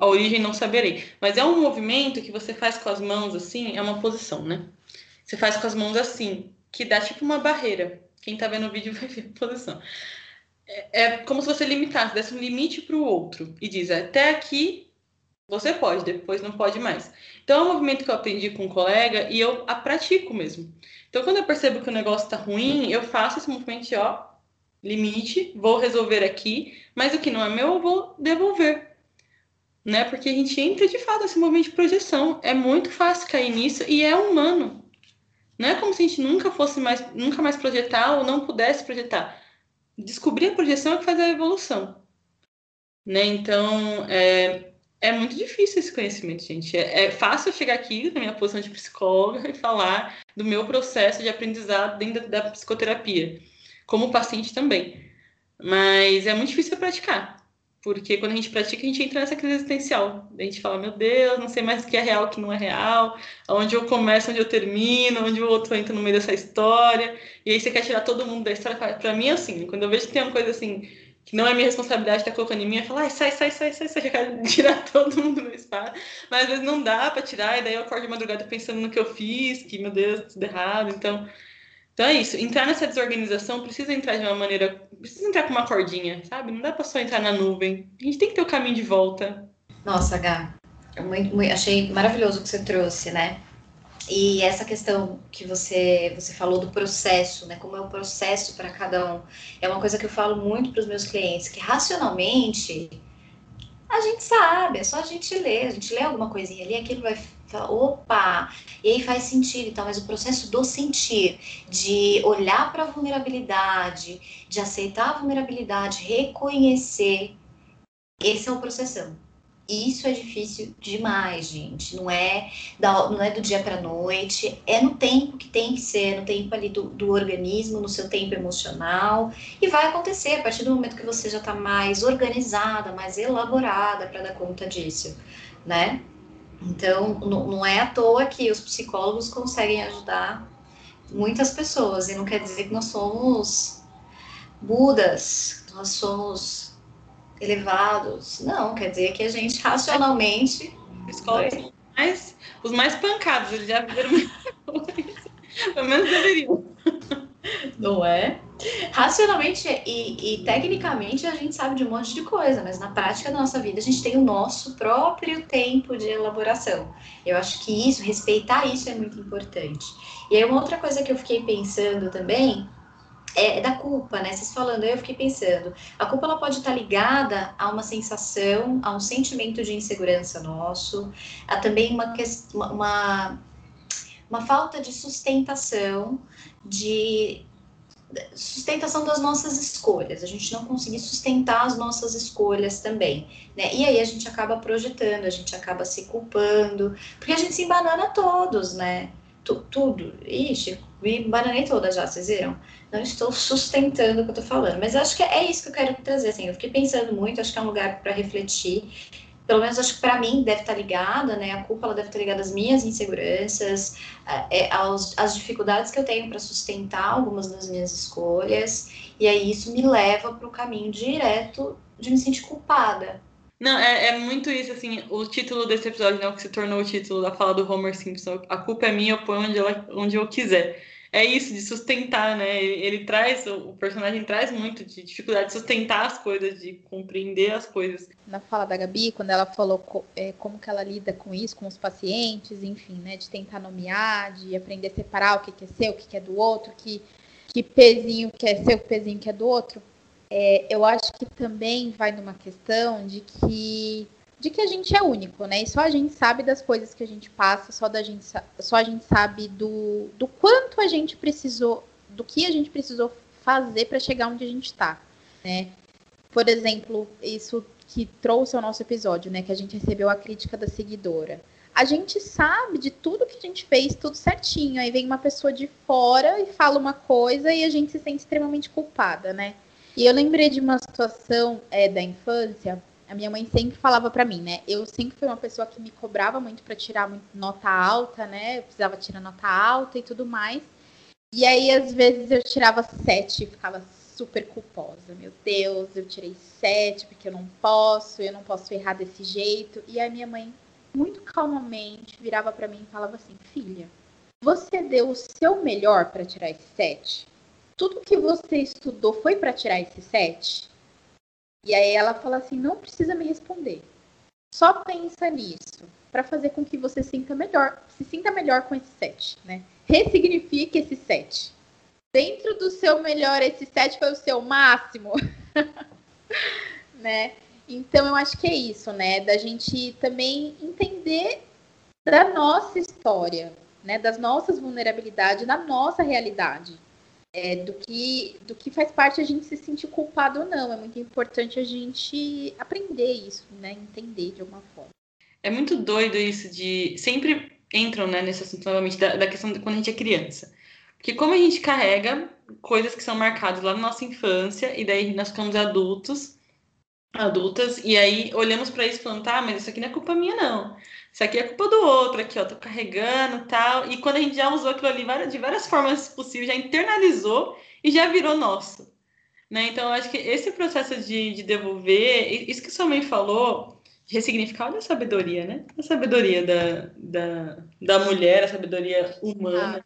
a origem não saberei. Mas é um movimento que você faz com as mãos assim, é uma posição, né? Você faz com as mãos assim, que dá tipo uma barreira. Quem tá vendo o vídeo vai ver a posição. É, é como se você limitasse, desse um limite para o outro e diz: até aqui você pode, depois não pode mais. Então é um movimento que eu aprendi com um colega e eu a pratico mesmo. Então quando eu percebo que o negócio está ruim, eu faço esse movimento ó, limite, vou resolver aqui, mas o que não é meu eu vou devolver. Né? Porque a gente entra de fato nesse movimento de projeção. É muito fácil cair nisso e é humano. Não é como se a gente nunca fosse mais, nunca mais projetar ou não pudesse projetar. Descobrir a projeção é que faz a evolução. Né? Então, é, é muito difícil esse conhecimento, gente. É, é, fácil chegar aqui na minha posição de psicóloga e falar do meu processo de aprendizado dentro da, da psicoterapia, como paciente também. Mas é muito difícil praticar, porque quando a gente pratica, a gente entra nessa crise existencial. A gente fala, meu Deus, não sei mais o que é real, o que não é real, onde eu começo, onde eu termino, onde o outro entra no meio dessa história. E aí você quer tirar todo mundo da história. Para mim, é assim, quando eu vejo que tem uma coisa assim que não é minha responsabilidade estar tá colocando em mim, eu falo, ai, sai, sai, sai, sai, sai, eu quero tirar todo mundo do espaço. Mas às vezes não dá para tirar, e daí eu acordo de madrugada pensando no que eu fiz, que, meu Deus, tudo errado. Então, então é isso. Entrar nessa desorganização precisa entrar de uma maneira. Precisa entrar com uma cordinha, sabe? Não dá para só entrar na nuvem. A gente tem que ter o caminho de volta. Nossa, Gá, muito, muito, achei maravilhoso o que você trouxe, né? E essa questão que você, você falou do processo, né? Como é o processo para cada um. É uma coisa que eu falo muito para os meus clientes, que racionalmente a gente sabe, é só a gente ler, a gente lê alguma coisinha ali, aquilo vai falar, opa, e aí faz sentido, então, mas o processo do sentir, de olhar para a vulnerabilidade, de aceitar a vulnerabilidade, reconhecer, esse é o processão. Isso é difícil demais, gente. Não é, da, não é do dia para noite, é no tempo que tem que ser, no tempo ali do, do organismo, no seu tempo emocional. E vai acontecer a partir do momento que você já está mais organizada, mais elaborada para dar conta disso, né? Então, não, não é à toa que os psicólogos conseguem ajudar muitas pessoas, e não quer dizer que nós somos Budas, nós somos elevados. Não, quer dizer que a gente racionalmente. Escolas mais, os mais pancados, eles já viveram Pelo menos deveriam. Não é? Racionalmente e, e, tecnicamente a gente sabe de um monte de coisa, mas na prática da nossa vida a gente tem o nosso próprio tempo de elaboração. Eu acho que isso, respeitar isso é muito importante. E aí uma outra coisa que eu fiquei pensando também é, é, da culpa, né? Vocês falando, eu fiquei pensando, a culpa ela pode estar ligada a uma sensação, a um sentimento de insegurança nosso, a também uma, uma, uma falta de sustentação, de sustentação das nossas escolhas, a gente não conseguir sustentar as nossas escolhas também, né? E aí a gente acaba projetando, a gente acaba se culpando, porque a gente se embanana todos, né? tudo. Ixi, me bananei toda já, vocês viram? Não estou sustentando o que eu tô falando, mas acho que é isso que eu quero trazer, assim, eu fiquei pensando muito, acho que é um lugar para refletir, pelo menos acho que para mim deve estar tá ligada, né, a culpa ela deve estar tá ligada às minhas inseguranças, é, aos, às dificuldades que eu tenho para sustentar algumas das minhas escolhas, e aí isso me leva para o caminho direto de me sentir culpada, não, é, é muito isso, assim, o título desse episódio, né, o que se tornou o título da fala do Homer Simpson, a culpa é minha, eu ponho onde, ela, onde eu quiser. É isso, de sustentar, né, ele, ele traz, o, personagem traz muito de dificuldade de sustentar as coisas, de compreender as coisas. Na fala da Gabi, quando ela falou co, é, como que ela lida com isso, com os pacientes, enfim, né, de tentar nomear, de aprender a separar o que, que é seu, o que, que é do outro, que, que pezinho que é seu, que pezinho que é do outro, é, eu acho que também vai numa questão de que de que a gente é único, né? E só a gente sabe das coisas que a gente passa, só, da gente, só a gente sabe do, do quanto a gente precisou, do que a gente precisou fazer para chegar onde a gente está, né? Por exemplo, isso que trouxe ao nosso episódio, né? Que a gente recebeu a crítica da seguidora. A gente sabe de tudo que a gente fez, tudo certinho. Aí vem uma pessoa de fora e fala uma coisa e a gente se sente extremamente culpada, né? E eu lembrei de uma situação é, da infância. A minha mãe sempre falava para mim, né? Eu sempre fui uma pessoa que me cobrava muito para tirar nota alta, né? Eu precisava tirar nota alta e tudo mais. E aí, às vezes, eu tirava sete e ficava super culposa. Meu Deus, eu tirei sete porque eu não posso, eu não posso errar desse jeito. E a minha mãe, muito calmamente, virava para mim e falava assim: Filha, você deu o seu melhor para tirar esse sete? Tudo que você estudou foi para tirar esse sete? E aí ela fala assim: não precisa me responder. Só pensa nisso para fazer com que você sinta melhor, se sinta melhor com esse sete, né? Ressignifique esse sete dentro do seu melhor, esse 7 foi o seu máximo, né? Então eu acho que é isso, né? Da gente também entender da nossa história, né? Das nossas vulnerabilidades, da nossa realidade. É, do, que, do que faz parte a gente se sentir culpado ou não. É muito importante a gente aprender isso, né? Entender de alguma forma. É muito doido isso de. Sempre entram né, nesse assunto novamente da, da questão de quando a gente é criança. Porque como a gente carrega coisas que são marcadas lá na nossa infância, e daí nós ficamos adultos, adultas, e aí olhamos para isso falando, tá, mas isso aqui não é culpa minha, não. Isso aqui é culpa do outro, aqui, ó, tô carregando tal. E quando a gente já usou aquilo ali de várias formas possíveis, já internalizou e já virou nosso. Né? Então, eu acho que esse processo de, de devolver, isso que sua mãe falou, de ressignificar, olha a sabedoria, né? A sabedoria da, da, da mulher, a sabedoria humana.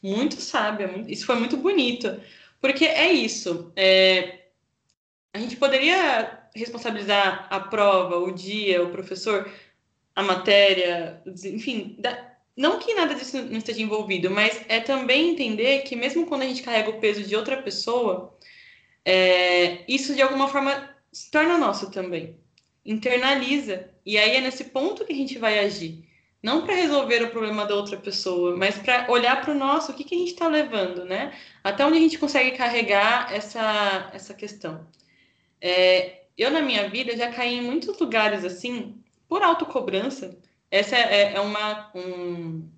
Muito sábia, isso foi muito bonito. Porque é isso. É, a gente poderia responsabilizar a prova, o dia, o professor, a matéria, enfim, da, não que nada disso não esteja envolvido, mas é também entender que mesmo quando a gente carrega o peso de outra pessoa, é, isso de alguma forma se torna nosso também. Internaliza. E aí é nesse ponto que a gente vai agir não para resolver o problema da outra pessoa, mas para olhar para o nosso, o que, que a gente está levando, né? Até onde a gente consegue carregar essa, essa questão. É, eu, na minha vida, já caí em muitos lugares assim, por autocobrança. Essa é, é, uma, um,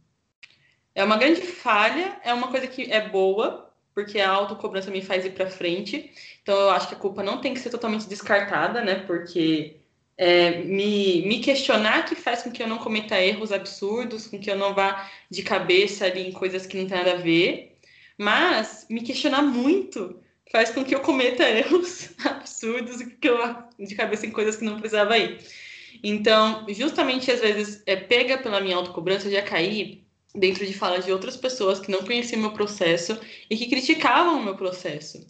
é uma grande falha, é uma coisa que é boa, porque a autocobrança me faz ir para frente. Então, eu acho que a culpa não tem que ser totalmente descartada, né? Porque é, me, me questionar que faz com que eu não cometa erros absurdos, com que eu não vá de cabeça ali em coisas que não tem nada a ver, mas me questionar muito faz com que eu cometa erros absurdos e que eu de cabeça em coisas que não precisava ir. Então, justamente às vezes, é, pega pela minha autocobrança, já caí dentro de falas de outras pessoas que não conheciam meu processo e que criticavam o meu processo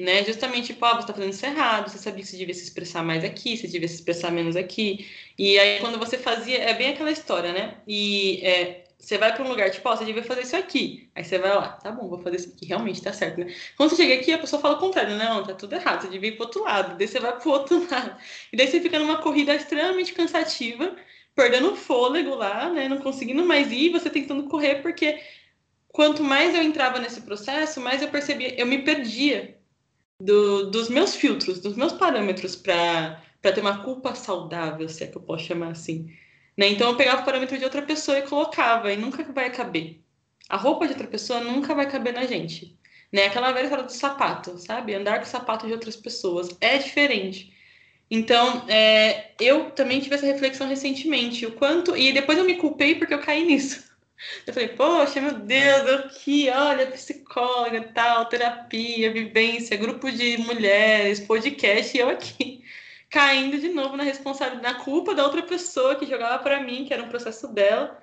né? Justamente, tipo, ah, você tá fazendo isso errado, você sabia que você devia se expressar mais aqui, você devia se expressar menos aqui. E aí, quando você fazia, é bem aquela história, né? E é, você vai para um lugar, tipo, ó, oh, você devia fazer isso aqui. Aí você vai lá, tá bom, vou fazer isso aqui, realmente tá certo, né? Quando você chega aqui, a pessoa fala o contrário, não, tá tudo errado, você devia ir pro outro lado. Daí você vai pro outro lado. E daí você fica numa corrida extremamente cansativa, perdendo o fôlego lá, né? Não conseguindo mais ir, você tentando correr, porque quanto mais eu entrava nesse processo, mais eu percebia, eu me perdia do, dos meus filtros, dos meus parâmetros para ter uma culpa saudável, se é que eu posso chamar assim. Né? Então eu pegava o parâmetro de outra pessoa e colocava, e nunca vai caber. A roupa de outra pessoa nunca vai caber na gente. Né? Aquela velha história do sapato, sabe? Andar com o sapato de outras pessoas é diferente. Então, é, eu também tive essa reflexão recentemente, o quanto. E depois eu me culpei porque eu caí nisso. Eu falei, poxa, meu Deus, eu aqui, olha, psicóloga, tal, terapia, vivência, grupo de mulheres, podcast, e eu aqui, caindo de novo na responsabilidade, na culpa da outra pessoa que jogava para mim, que era um processo dela,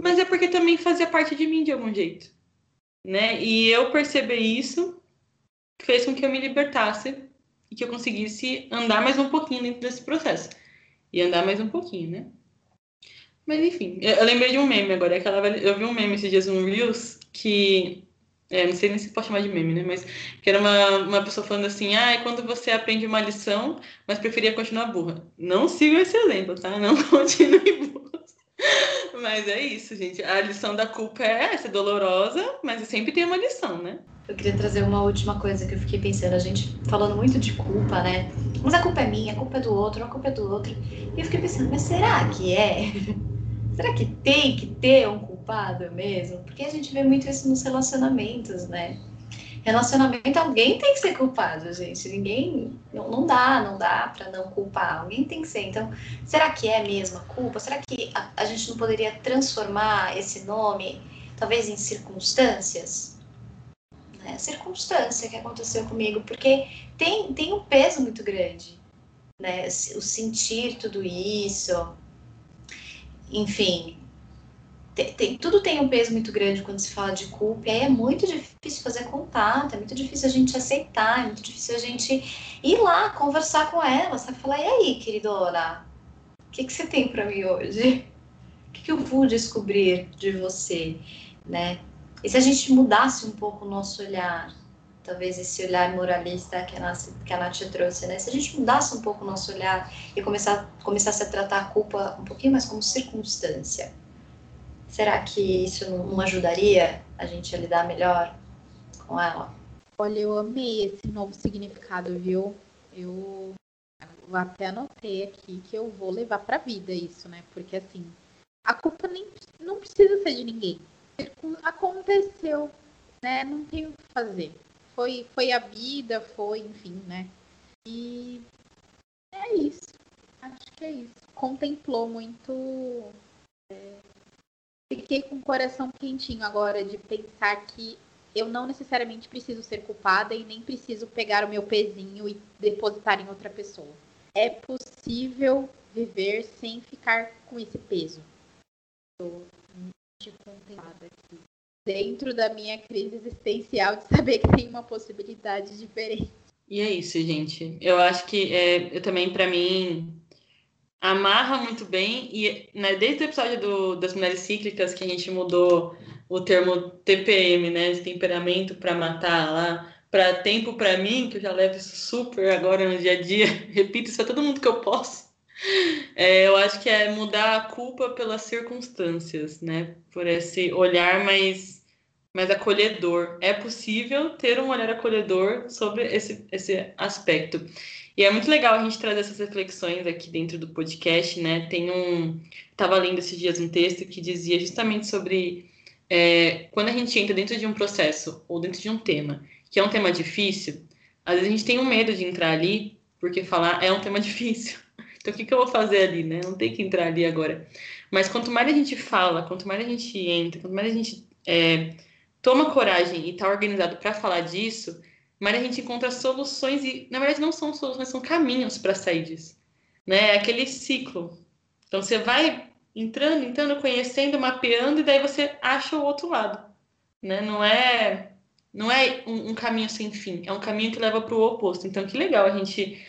mas é porque também fazia parte de mim de algum jeito, né? E eu perceber isso fez com que eu me libertasse e que eu conseguisse andar mais um pouquinho dentro desse processo. E andar mais um pouquinho, né? Mas enfim, eu, eu, lembrei de um meme agora. Aquela, eu vi um meme esses dias no Reels que. É, não sei nem se pode chamar de meme, né? Mas que era uma, uma pessoa falando assim: ah, é quando você aprende uma lição, mas preferia continuar burra. Não siga esse exemplo, tá? Não continue burra. Mas é isso, gente. A lição da culpa é essa, é dolorosa, mas sempre tem uma lição, né? Eu queria trazer uma última coisa que eu fiquei pensando. A gente falando muito de culpa, né? Mas a culpa é minha, a culpa é do outro, a culpa é do outro. E eu fiquei pensando, mas será que é? Será que tem que ter um culpado mesmo? Porque a gente vê muito isso nos relacionamentos, né? Relacionamento, alguém tem que ser culpado, gente. Ninguém. Não, não dá, não dá para não culpar. Alguém tem que ser. Então, será que é mesmo a culpa? Será que a, a gente não poderia transformar esse nome talvez em circunstâncias, né? Circunstância que aconteceu comigo, porque tem, tem um peso muito grande, né? O sentir tudo isso, enfim, tem, tem, tudo tem um peso muito grande quando se fala de culpa, e aí é muito difícil fazer contato, é muito difícil a gente aceitar, é muito difícil a gente ir lá, conversar com ela, sabe? Falar, e aí, queridona, o que, que você tem para mim hoje? O que, que eu vou descobrir de você, né? E se a gente mudasse um pouco o nosso olhar, talvez esse olhar moralista que a, Nath, que a Nath trouxe, né? Se a gente mudasse um pouco o nosso olhar e começar, começasse a tratar a culpa um pouquinho mais como circunstância, Será que isso não ajudaria a gente a lidar melhor com ela? Olha, eu amei esse novo significado, viu? Eu até anotei aqui que eu vou levar para vida isso, né? Porque assim, a culpa nem não precisa ser de ninguém. Aconteceu, né? Não tem o que fazer. Foi, foi a vida, foi, enfim, né? E é isso. Acho que é isso. Contemplou muito é, fiquei com o coração quentinho agora de pensar que eu não necessariamente preciso ser culpada e nem preciso pegar o meu pezinho e depositar em outra pessoa. É possível viver sem ficar com esse peso. Estou muito contemplada aqui. Dentro da minha crise existencial de saber que tem uma possibilidade diferente. E é isso, gente. Eu acho que é, eu também, para mim, amarra muito bem e né, desde o episódio do, das mulheres cíclicas que a gente mudou o termo TPM, né, de temperamento para matar lá, para tempo para mim, que eu já levo isso super agora no dia a dia, repito isso a todo mundo que eu posso. É, eu acho que é mudar a culpa pelas circunstâncias, né, por esse olhar mais mais acolhedor. É possível ter um olhar acolhedor sobre esse, esse aspecto. E é muito legal a gente trazer essas reflexões aqui dentro do podcast, né? Tem um. Estava lendo esses dias um texto que dizia justamente sobre é, quando a gente entra dentro de um processo ou dentro de um tema, que é um tema difícil, às vezes a gente tem um medo de entrar ali, porque falar é um tema difícil. Então, o que, que eu vou fazer ali, né? Não tem que entrar ali agora. Mas quanto mais a gente fala, quanto mais a gente entra, quanto mais a gente é, toma coragem e está organizado para falar disso, mas a gente encontra soluções e, na verdade, não são soluções, são caminhos para sair disso. Né? É aquele ciclo. Então, você vai entrando, entrando, conhecendo, mapeando, e daí você acha o outro lado. Né? Não é não é um, um caminho sem fim, é um caminho que leva para o oposto. Então, que legal a gente,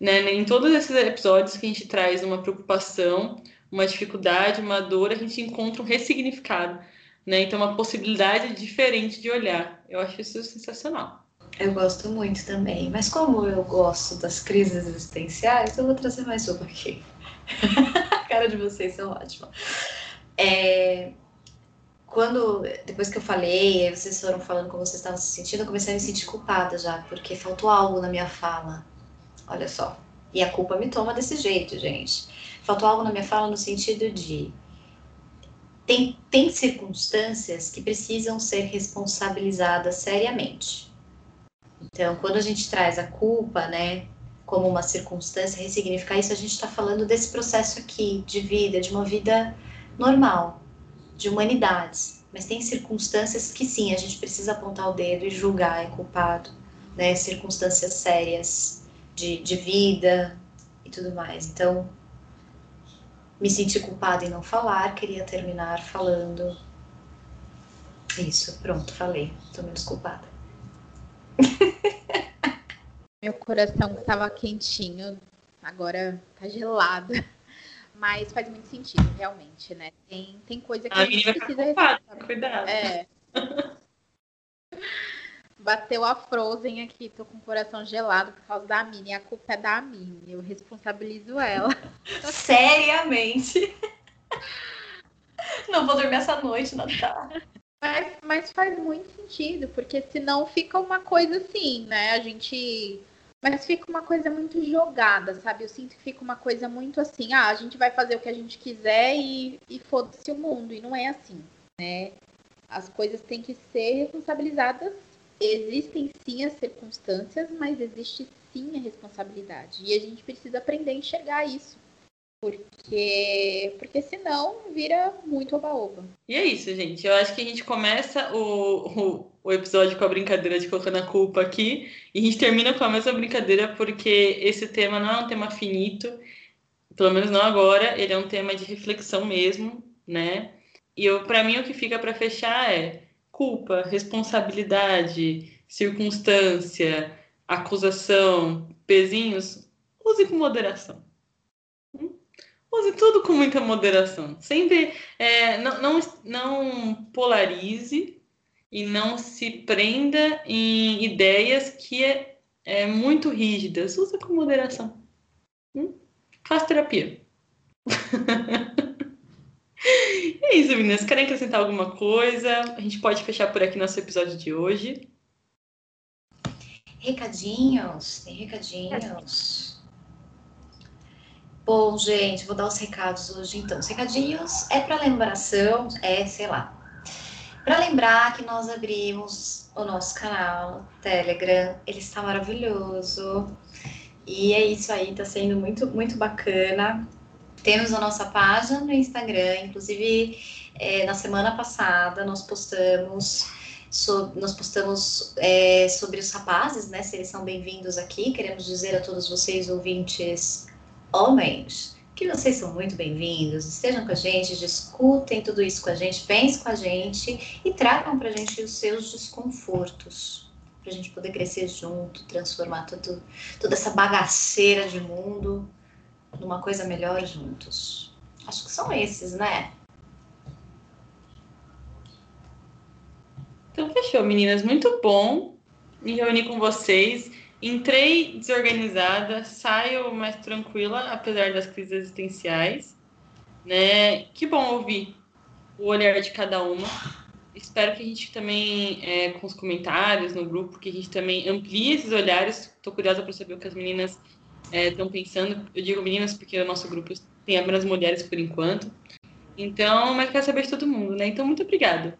né, em todos esses episódios que a gente traz uma preocupação, uma dificuldade, uma dor, a gente encontra um ressignificado, né? Então, uma possibilidade diferente de olhar. Eu acho isso sensacional. Eu gosto muito também, mas como eu gosto das crises existenciais, eu vou trazer mais uma aqui. a cara de vocês são ótima. É, quando, depois que eu falei, vocês foram falando como vocês estavam se sentindo, eu comecei a me sentir culpada já, porque faltou algo na minha fala. Olha só. E a culpa me toma desse jeito, gente. Faltou algo na minha fala no sentido de tem, tem circunstâncias que precisam ser responsabilizadas seriamente. Então, quando a gente traz a culpa, né, como uma circunstância, ressignificar isso, a gente está falando desse processo aqui de vida, de uma vida normal, de humanidades. Mas tem circunstâncias que sim, a gente precisa apontar o dedo e julgar é culpado, né? Circunstâncias sérias de, de vida e tudo mais. Então, me senti culpada em não falar, queria terminar falando. Isso, pronto, falei. Estou menos culpada. Meu coração estava quentinho, agora tá gelado. Mas faz muito sentido, realmente, né? Tem, tem coisa que a, a gente precisa culpada, Cuidado. É. Bateu a Frozen aqui, tô com o coração gelado por causa da Mini. A culpa é da Mini, eu responsabilizo ela. Seriamente. Não vou dormir essa noite, Natália. Mas, mas faz muito sentido, porque senão fica uma coisa assim, né? A gente. Mas fica uma coisa muito jogada, sabe? Eu sinto que fica uma coisa muito assim, ah, a gente vai fazer o que a gente quiser e, e foda-se o mundo. E não é assim, né? As coisas têm que ser responsabilizadas. Existem sim as circunstâncias, mas existe sim a responsabilidade. E a gente precisa aprender a enxergar isso. Porque, porque senão vira muito oba-oba. E é isso, gente. Eu acho que a gente começa o, o, o, episódio com a brincadeira de colocando a culpa aqui e a gente termina com a mesma brincadeira porque esse tema não é um tema finito, pelo menos não agora, ele é um tema de reflexão mesmo, né? E para mim o que fica para fechar é culpa, responsabilidade, circunstância, acusação, pezinhos, use com moderação. Use tudo com muita moderação. Sempre é, não, não, não polarize e não se prenda em ideias que é, é muito rígidas. Use com moderação. Hum? Faz terapia. é isso, meninas. Querem acrescentar alguma coisa? A gente pode fechar por aqui nosso episódio de hoje. Recadinhos, tem recadinhos. Bom, gente, vou dar os recados hoje então. Os recadinhos é para lembração, é, sei lá. Para lembrar que nós abrimos o nosso canal Telegram, ele está maravilhoso. E é isso aí, tá sendo muito, muito bacana. Temos a nossa página no Instagram, inclusive é, na semana passada nós postamos sobre, nós postamos é, sobre os rapazes, né? Se eles são bem-vindos aqui. Queremos dizer a todos vocês, ouvintes homens, que vocês são muito bem-vindos. Estejam com a gente, discutem tudo isso com a gente, pensem com a gente e tragam para a gente os seus desconfortos. Para a gente poder crescer junto, transformar tudo, toda essa bagaceira de mundo numa coisa melhor juntos. Acho que são esses, né? Então, fechou, meninas. Muito bom me reunir com vocês. Entrei desorganizada, saio mais tranquila, apesar das crises existenciais. Né? Que bom ouvir o olhar de cada uma. Espero que a gente também, é, com os comentários no grupo, que a gente também amplie esses olhares. Estou curiosa para saber o que as meninas estão é, pensando. Eu digo meninas porque o nosso grupo tem apenas mulheres por enquanto. Então, mas quero saber de todo mundo, né? Então, muito obrigada.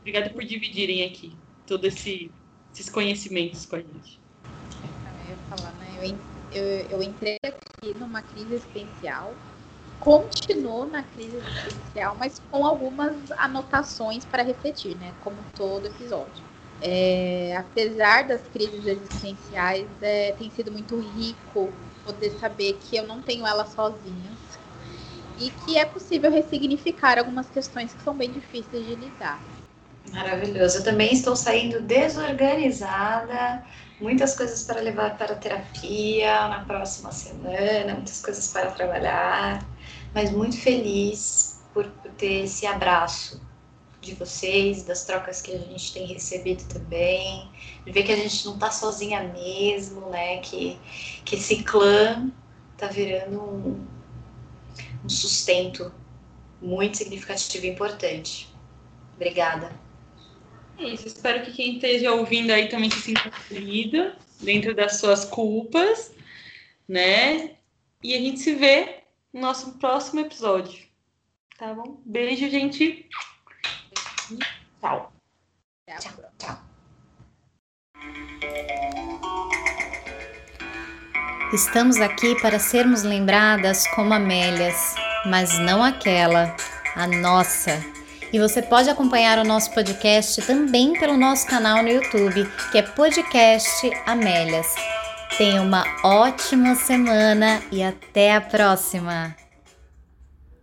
Obrigada por dividirem aqui todos esse, esses conhecimentos com a gente. Eu falar, né? Eu, eu, eu entrei aqui numa crise existencial, continuo na crise existencial, mas com algumas anotações para refletir, né? Como todo episódio. É, apesar das crises existenciais, é, tem sido muito rico poder saber que eu não tenho elas sozinha e que é possível ressignificar algumas questões que são bem difíceis de lidar. Maravilhoso. Eu também estou saindo desorganizada, muitas coisas para levar para a terapia na próxima semana, muitas coisas para trabalhar, mas muito feliz por, por ter esse abraço de vocês, das trocas que a gente tem recebido também, de ver que a gente não está sozinha mesmo, né? Que, que esse clã está virando um, um sustento muito significativo e importante. Obrigada. É isso, espero que quem esteja ouvindo aí também se sinta acolhido dentro das suas culpas, né? E a gente se vê no nosso próximo episódio. Tá bom? Beijo, gente. Tchau. Tchau, tchau. Estamos aqui para sermos lembradas como Amélias, mas não aquela, a nossa e você pode acompanhar o nosso podcast também pelo nosso canal no YouTube, que é Podcast Amélias. Tenha uma ótima semana e até a próxima!